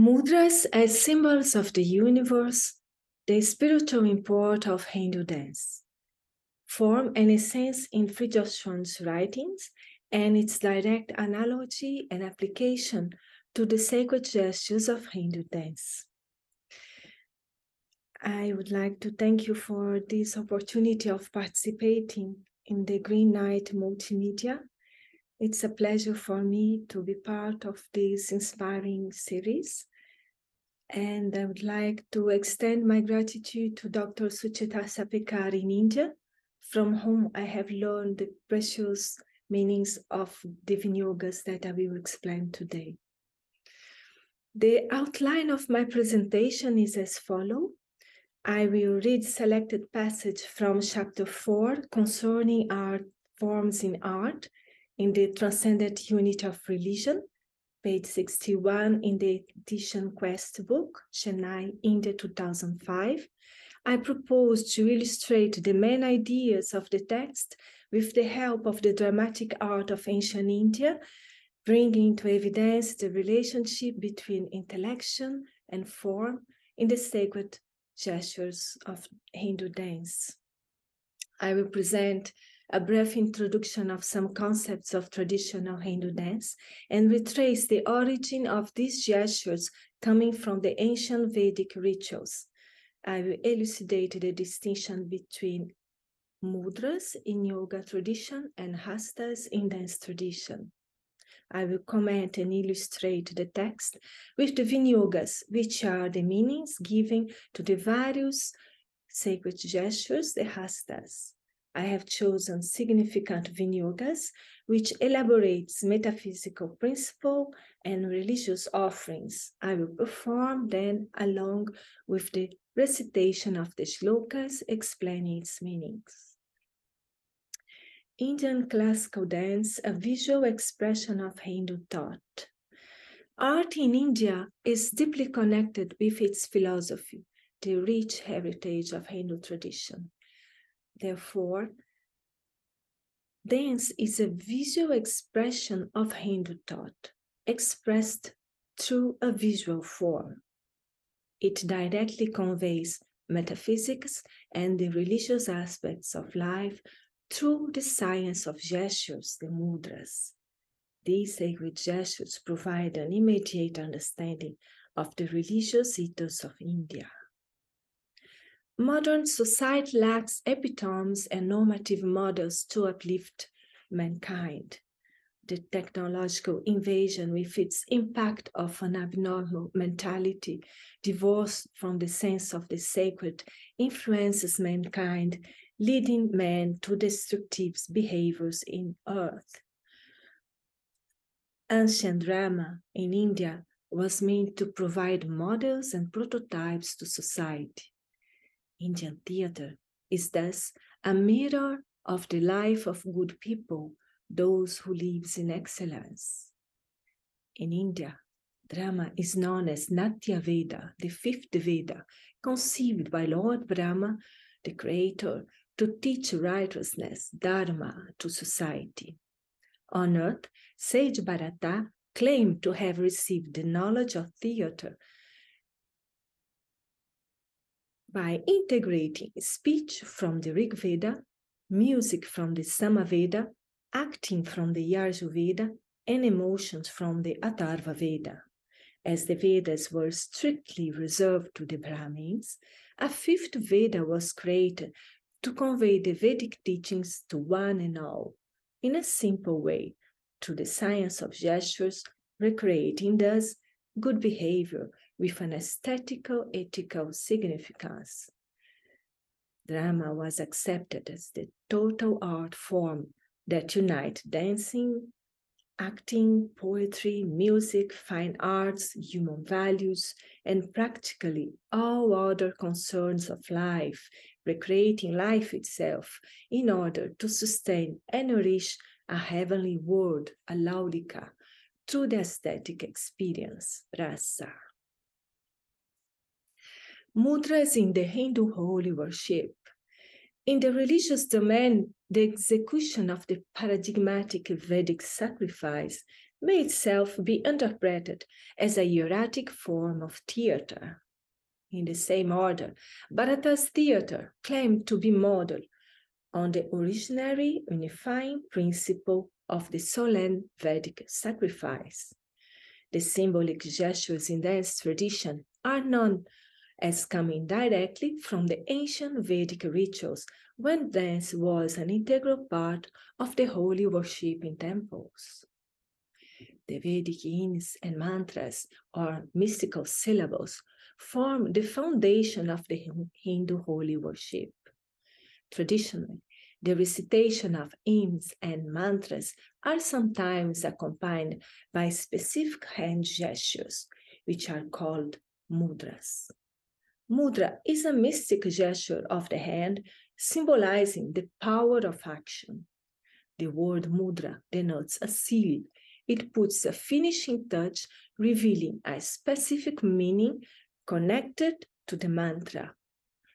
Mudras as symbols of the universe, the spiritual import of Hindu dance, form an essence in Frithjof Schuon's writings and its direct analogy and application to the sacred gestures of Hindu dance. I would like to thank you for this opportunity of participating in the Green Night Multimedia it's a pleasure for me to be part of this inspiring series. And I would like to extend my gratitude to Dr. Sucheta Sapekar in India, from whom I have learned the precious meanings of the Vinyogas that I will explain today. The outline of my presentation is as follows. I will read selected passage from chapter 4 concerning art forms in art in the Transcendent Unity of Religion, page 61 in the edition Quest book, Chennai, India 2005. I propose to illustrate the main ideas of the text with the help of the dramatic art of ancient India, bringing to evidence the relationship between intellection and form in the sacred gestures of Hindu dance. I will present a brief introduction of some concepts of traditional Hindu dance, and retrace the origin of these gestures coming from the ancient Vedic rituals. I will elucidate the distinction between mudras in yoga tradition and hastas in dance tradition. I will comment and illustrate the text with the vinyogas, which are the meanings given to the various sacred gestures, the hastas. I have chosen significant vinyogas, which elaborates metaphysical principle and religious offerings. I will perform then along with the recitation of the shlokas explaining its meanings. Indian classical dance, a visual expression of Hindu thought. Art in India is deeply connected with its philosophy, the rich heritage of Hindu tradition. Therefore, dance is a visual expression of Hindu thought, expressed through a visual form. It directly conveys metaphysics and the religious aspects of life through the science of gestures, the mudras. These sacred gestures provide an immediate understanding of the religious ethos of India. Modern society lacks epitomes and normative models to uplift mankind. The technological invasion, with its impact of an abnormal mentality divorced from the sense of the sacred, influences mankind, leading men to destructive behaviors in earth. Ancient drama in India was meant to provide models and prototypes to society. Indian theater is thus a mirror of the life of good people, those who lives in excellence. In India, drama is known as Natya Veda, the fifth Veda, conceived by Lord Brahma, the creator, to teach righteousness, dharma, to society. On earth, sage Bharata claimed to have received the knowledge of theater by integrating speech from the Rig Veda, music from the Samaveda, acting from the Yajurveda, and emotions from the Atharva Veda. As the Vedas were strictly reserved to the Brahmins, a fifth Veda was created to convey the Vedic teachings to one and all in a simple way through the science of gestures, recreating thus good behavior with an aesthetical ethical significance. Drama was accepted as the total art form that unites dancing, acting, poetry, music, fine arts, human values, and practically all other concerns of life, recreating life itself in order to sustain and nourish a heavenly world, a laudika, through the aesthetic experience, rasa. Mudras in the Hindu holy worship. In the religious domain, the execution of the paradigmatic Vedic sacrifice may itself be interpreted as a hieratic form of theater. In the same order, Bharata's theater claimed to be modeled on the originary unifying principle of the solemn Vedic sacrifice. The symbolic gestures in dance tradition are known as coming directly from the ancient Vedic rituals when dance was an integral part of the holy worship in temples. The Vedic hymns and mantras, or mystical syllables, form the foundation of the Hindu holy worship. Traditionally, the recitation of hymns and mantras are sometimes accompanied by specific hand gestures, which are called mudras. Mudra is a mystic gesture of the hand symbolizing the power of action. The word mudra denotes a seal. It puts a finishing touch, revealing a specific meaning connected to the mantra.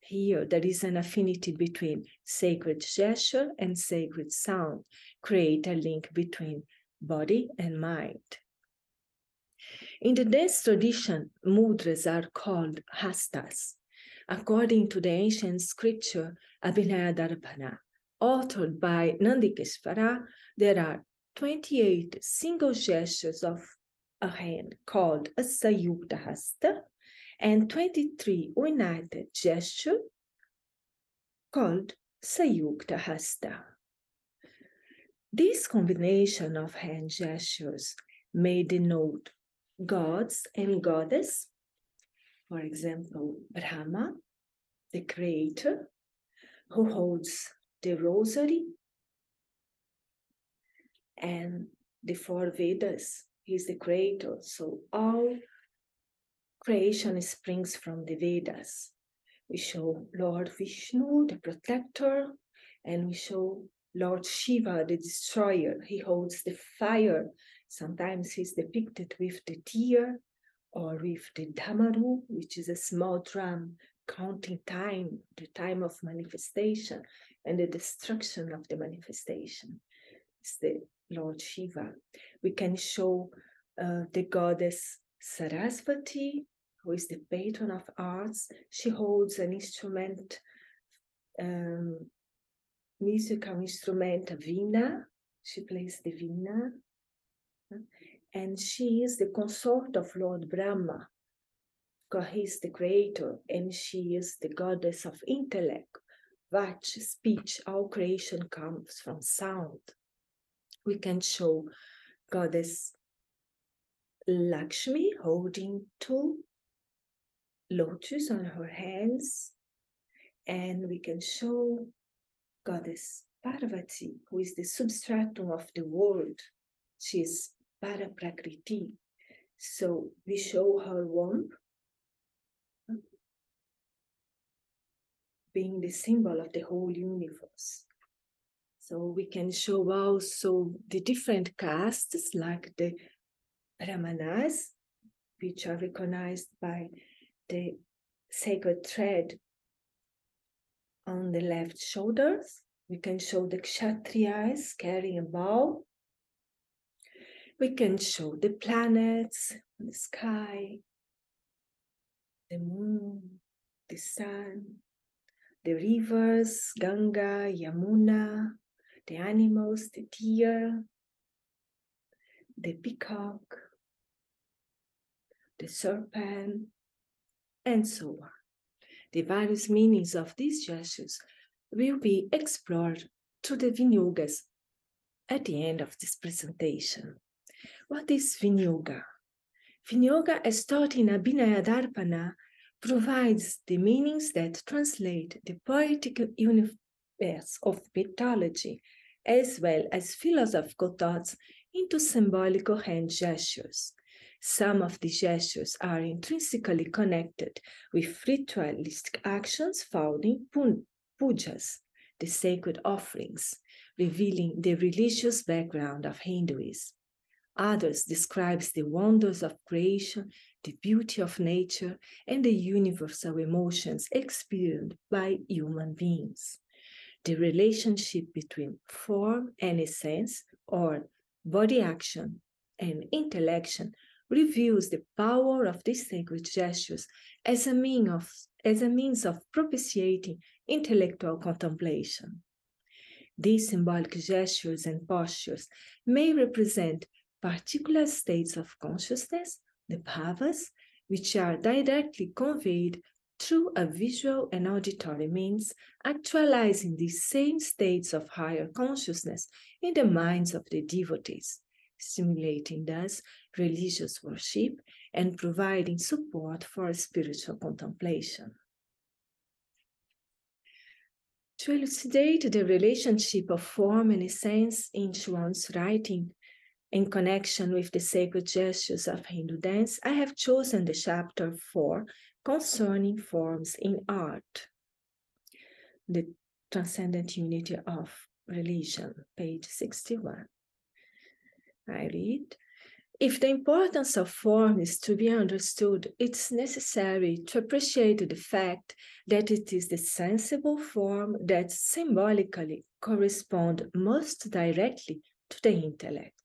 Here, there is an affinity between sacred gesture and sacred sound, create a link between body and mind. In the dance tradition, mudras are called hastas. According to the ancient scripture Abhinaya Darpana, authored by Nandikeshvara, there are 28 single gestures of a hand called a Sayukta Hasta and 23 united gesture called Sayukta Hasta. This combination of hand gestures may denote gods and goddess. For example, Brahma, the creator, who holds the rosary, and the four Vedas, he's the creator. So all creation springs from the Vedas. We show Lord Vishnu, the protector, and we show Lord Shiva, the destroyer. He holds the fire. Sometimes he's depicted with the deer or with the damaru, which is a small drum counting time, the time of manifestation and the destruction of the manifestation. It's the Lord Shiva. We can show uh, the goddess Sarasvati, who is the patron of arts. She holds an instrument, um, musical instrument, a vina. She plays the Veena. And she is the consort of Lord Brahma, because he is the creator, and she is the goddess of intellect. Vach, speech, all creation comes from sound. We can show goddess Lakshmi holding two lotus on her hands, and we can show goddess Parvati, who is the substratum of the world. She is Paraprakriti. So we show her womb being the symbol of the whole universe. So we can show also the different castes like the Brahmanas, which are recognized by the sacred thread on the left shoulders. We can show the Kshatriyas carrying a bow. We can show the planets, the sky, the moon, the sun, the rivers, Ganga, Yamuna, the animals, the deer, the peacock, the serpent, and so on. The various meanings of these gestures will be explored through the Vinyogas at the end of this presentation. What is Vinyoga? Vinyoga, as taught in Abhinaya Darpana, provides the meanings that translate the poetic universe of mythology as well as philosophical thoughts into symbolical hand gestures. Some of the gestures are intrinsically connected with ritualistic actions found in pujas, the sacred offerings, revealing the religious background of Hinduism. Others describes the wonders of creation, the beauty of nature, and the universal emotions experienced by human beings. The relationship between form and essence, or body action, and intellection reveals the power of these sacred gestures as a, mean of, as a means of propitiating intellectual contemplation. These symbolic gestures and postures may represent particular states of consciousness, the bhavas, which are directly conveyed through a visual and auditory means, actualizing these same states of higher consciousness in the minds of the devotees, stimulating thus religious worship and providing support for spiritual contemplation. To elucidate the relationship of form and essence in Schuon's writing, in connection with the sacred gestures of Hindu dance, I have chosen the chapter 4 concerning forms in art. The Transcendent Unity of Religion, page 61. I read, if the importance of form is to be understood, it's necessary to appreciate the fact that it is the sensible form that symbolically corresponds most directly to the intellect.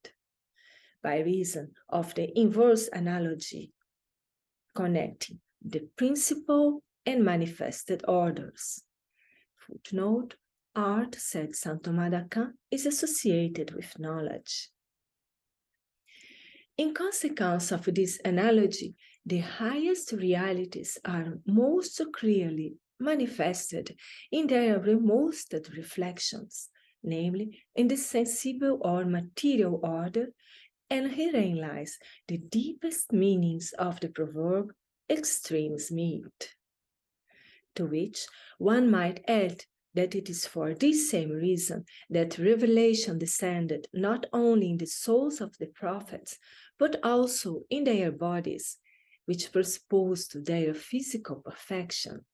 By reason of the inverse analogy connecting the principle and manifested orders. Footnote, art, said Saint Thomas d'Aquin, is associated with knowledge. In consequence of this analogy, the highest realities are most clearly manifested in their remotest reflections, namely in the sensible or material order, and herein lies the deepest meanings of the proverb extremes meet. To which one might add that it is for this same reason that revelation descended not only in the souls of the prophets, but also in their bodies, which presupposed their physical perfection.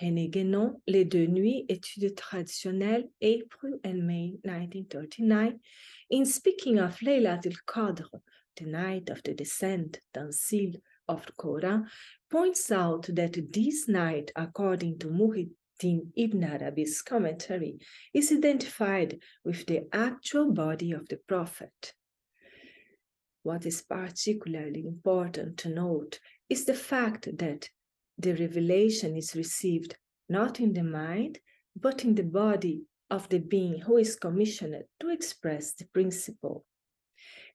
René Guénon, Les Deux Nuits, Études traditionnelles, April and May 1939, in speaking of Laylat al-Qadr, the night of the descent, Tanzil, of the Quran points out that this night, according to Muhyiddin Ibn Arabi's commentary, is identified with the actual body of the Prophet. What is particularly important to note is the fact that the revelation is received not in the mind, but in the body of the being who is commissioned to express the principle.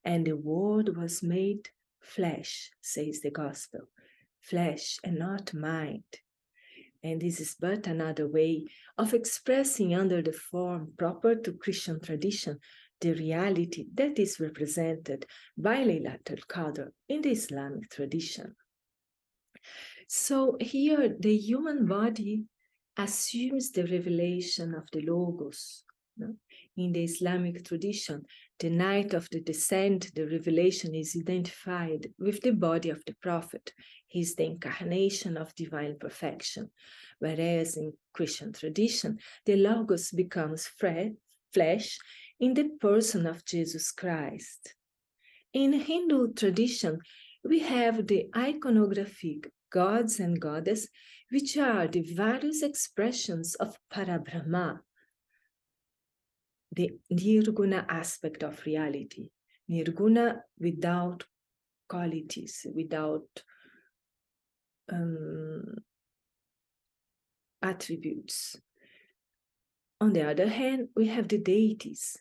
And the word was made flesh, says the gospel, flesh and not mind. And this is but another way of expressing under the form proper to Christian tradition the reality that is represented by Laylat al-Qadr in the Islamic tradition. So here the human body assumes the revelation of the Logos. No? In the Islamic tradition, the night of the descent, the revelation is identified with the body of the prophet. He is the incarnation of divine perfection. Whereas in Christian tradition, the Logos becomes flesh in the person of Jesus Christ. In Hindu tradition, we have the iconographic gods and goddess, which are the various expressions of Parabrahma, the nirguna aspect of reality. Nirguna without qualities, without um, attributes. On the other hand, we have the deities,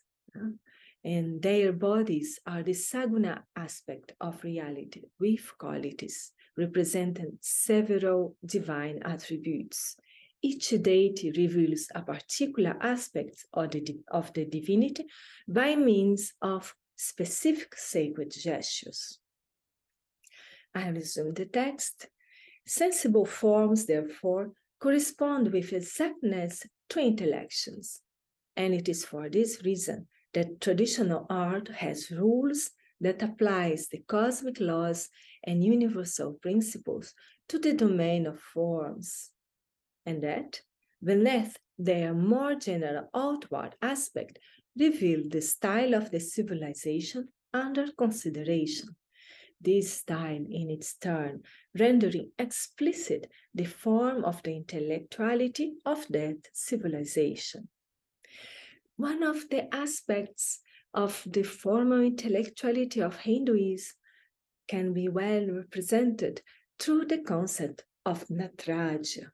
and their bodies are the saguna aspect of reality with qualities, representing several divine attributes each deity reveals a particular aspect of the, of the divinity by means of specific sacred gestures. I resume the text. Sensible forms, therefore, correspond with exactness to intellections, and it is for this reason that traditional art has rules that applies the cosmic laws and universal principles to the domain of forms and that, beneath their more general outward aspect, reveal the style of the civilization under consideration. This style, in its turn, rendering explicit the form of the intellectuality of that civilization. One of the aspects of the formal intellectuality of Hinduism can be well represented through the concept of Nataraja,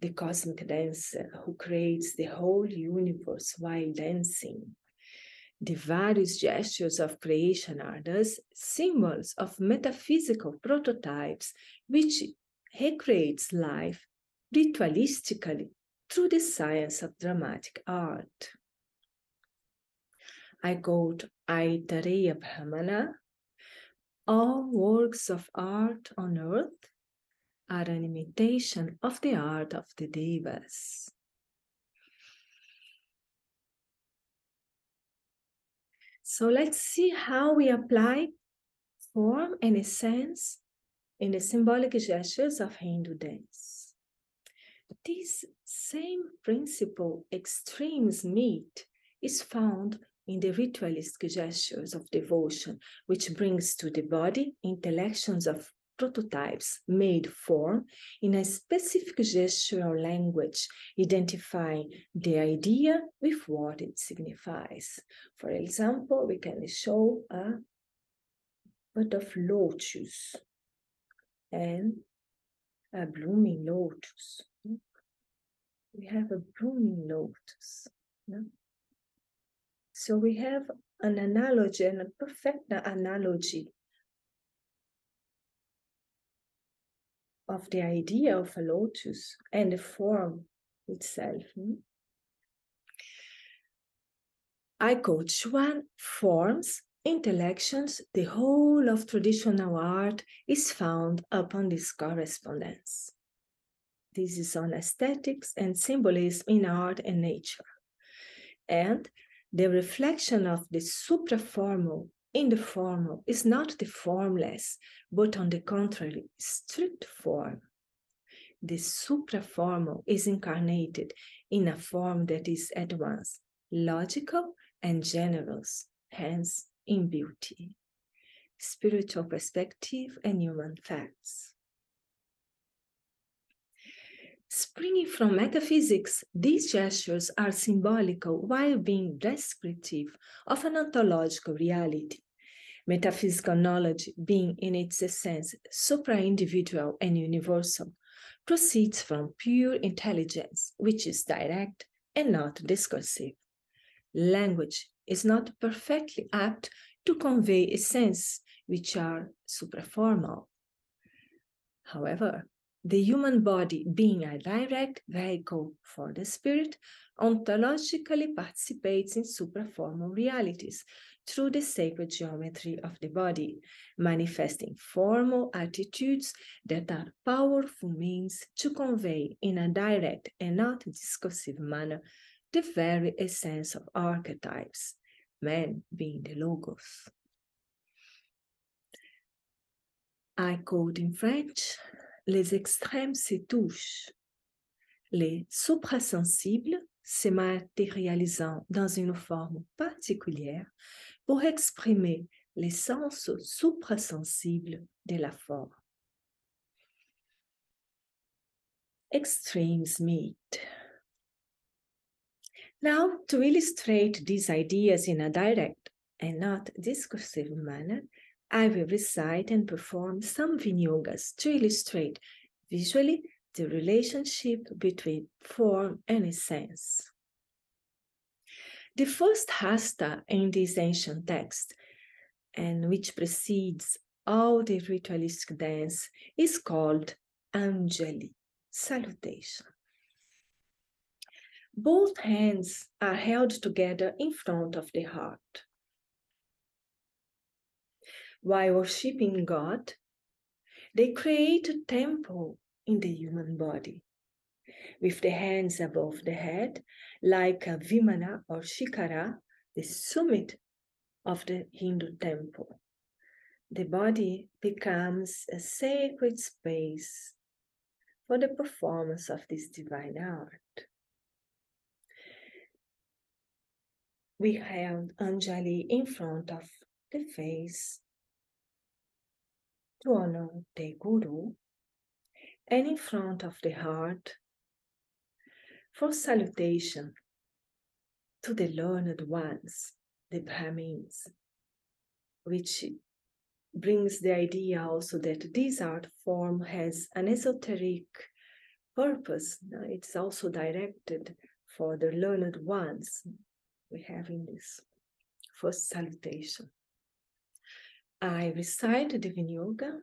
the cosmic dancer who creates the whole universe while dancing. The various gestures of creation are thus symbols of metaphysical prototypes which recreates life ritualistically through the science of dramatic art. I quote Aitareya Brahmana, all works of art on earth are an imitation of the art of the Devas. So let's see how we apply form and essence in the symbolic gestures of Hindu dance. This same principle, extremes meet, is found in the ritualistic gestures of devotion, which brings to the body intellections of prototypes made form in a specific gestural language, identifying the idea with what it signifies. For example, we can show a bud of lotus and a blooming lotus. We have a blooming lotus. So we have an analogy and a perfect analogy of the idea of a lotus and the form itself. Hmm? I quote Schuon forms, intellections, the whole of traditional art is found upon this correspondence. This is on aesthetics and symbolism in art and nature. And the reflection of the supraformal in the formal is not the formless, but on the contrary, strict form. The supraformal is incarnated in a form that is at once logical and generous, hence in beauty, spiritual perspective, and human facts. Springing from metaphysics, these gestures are symbolical while being descriptive of an ontological reality. Metaphysical knowledge, being in its essence supra-individual and universal, proceeds from pure intelligence, which is direct and not discursive. Language is not perfectly apt to convey essence, which are supraformal. However, the human body being a direct vehicle for the spirit, ontologically participates in supraformal realities through the sacred geometry of the body, manifesting formal attitudes that are powerful means to convey in a direct and not discursive manner the very essence of archetypes, man being the logos. I quote in French les extrêmes se touchent. Les suprasensibles se matérialisant dans une forme particulière pour exprimer les sens suprasensibles de la forme. Extremes meet. Now, to illustrate these ideas in a direct and not discursive manner, I will recite and perform some vinyogas to illustrate visually the relationship between form and essence. The first hasta in this ancient text, and which precedes all the ritualistic dance, is called Anjali, salutation. Both hands are held together in front of the heart while worshipping God, they create a temple in the human body with the hands above the head, like a Vimana or Shikara, the summit of the Hindu temple. The body becomes a sacred space for the performance of this divine art. We held Anjali in front of the face to honor the Guru and in front of the heart for salutation to the learned ones, the Brahmins, which brings the idea also that this art form has an esoteric purpose. It's also directed for the learned ones we have in this first salutation. I recite the Vinyoga,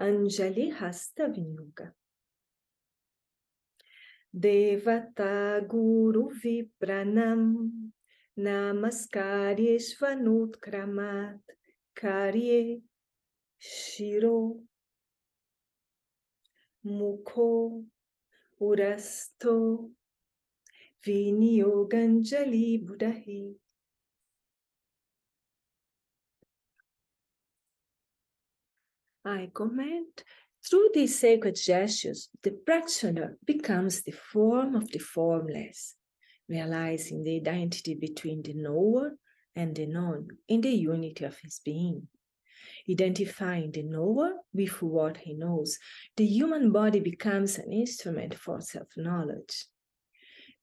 Anjali Hasta Vinyoga. Devata Guru Vipranam. Namaskari Svanut Kramat Karye Shiro. Mukho Urasto. Vinyoganjali Buddhahi I comment, through these sacred gestures, the practitioner becomes the form of the formless, realizing the identity between the knower and the known in the unity of his being. Identifying the knower with what he knows, the human body becomes an instrument for self knowledge.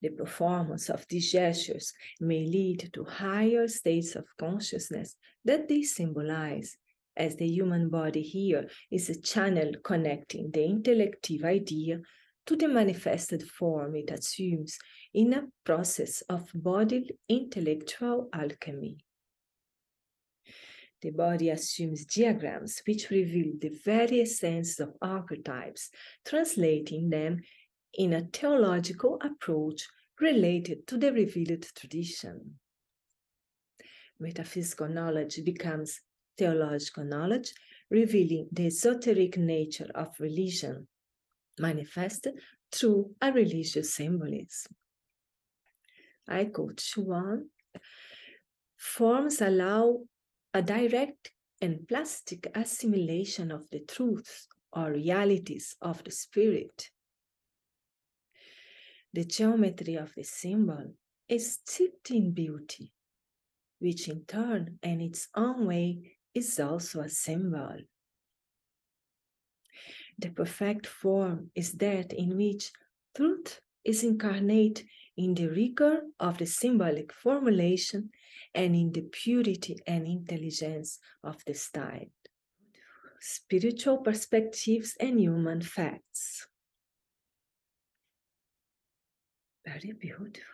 The performance of these gestures may lead to higher states of consciousness that they symbolize, as the human body here is a channel connecting the intellective idea to the manifested form it assumes in a process of bodily intellectual alchemy. The body assumes diagrams which reveal the very essence of archetypes, translating them in a theological approach related to the revealed tradition. Metaphysical knowledge becomes theological knowledge, revealing the esoteric nature of religion, manifested through a religious symbolism. I quote Schuon Forms allow a direct and plastic assimilation of the truths or realities of the spirit. The geometry of the symbol is steeped in beauty, which in turn and its own way is also a symbol. The perfect form is that in which truth is incarnate in the rigor of the symbolic formulation and in the purity and intelligence of the style. Spiritual perspectives and human facts. Very beautiful.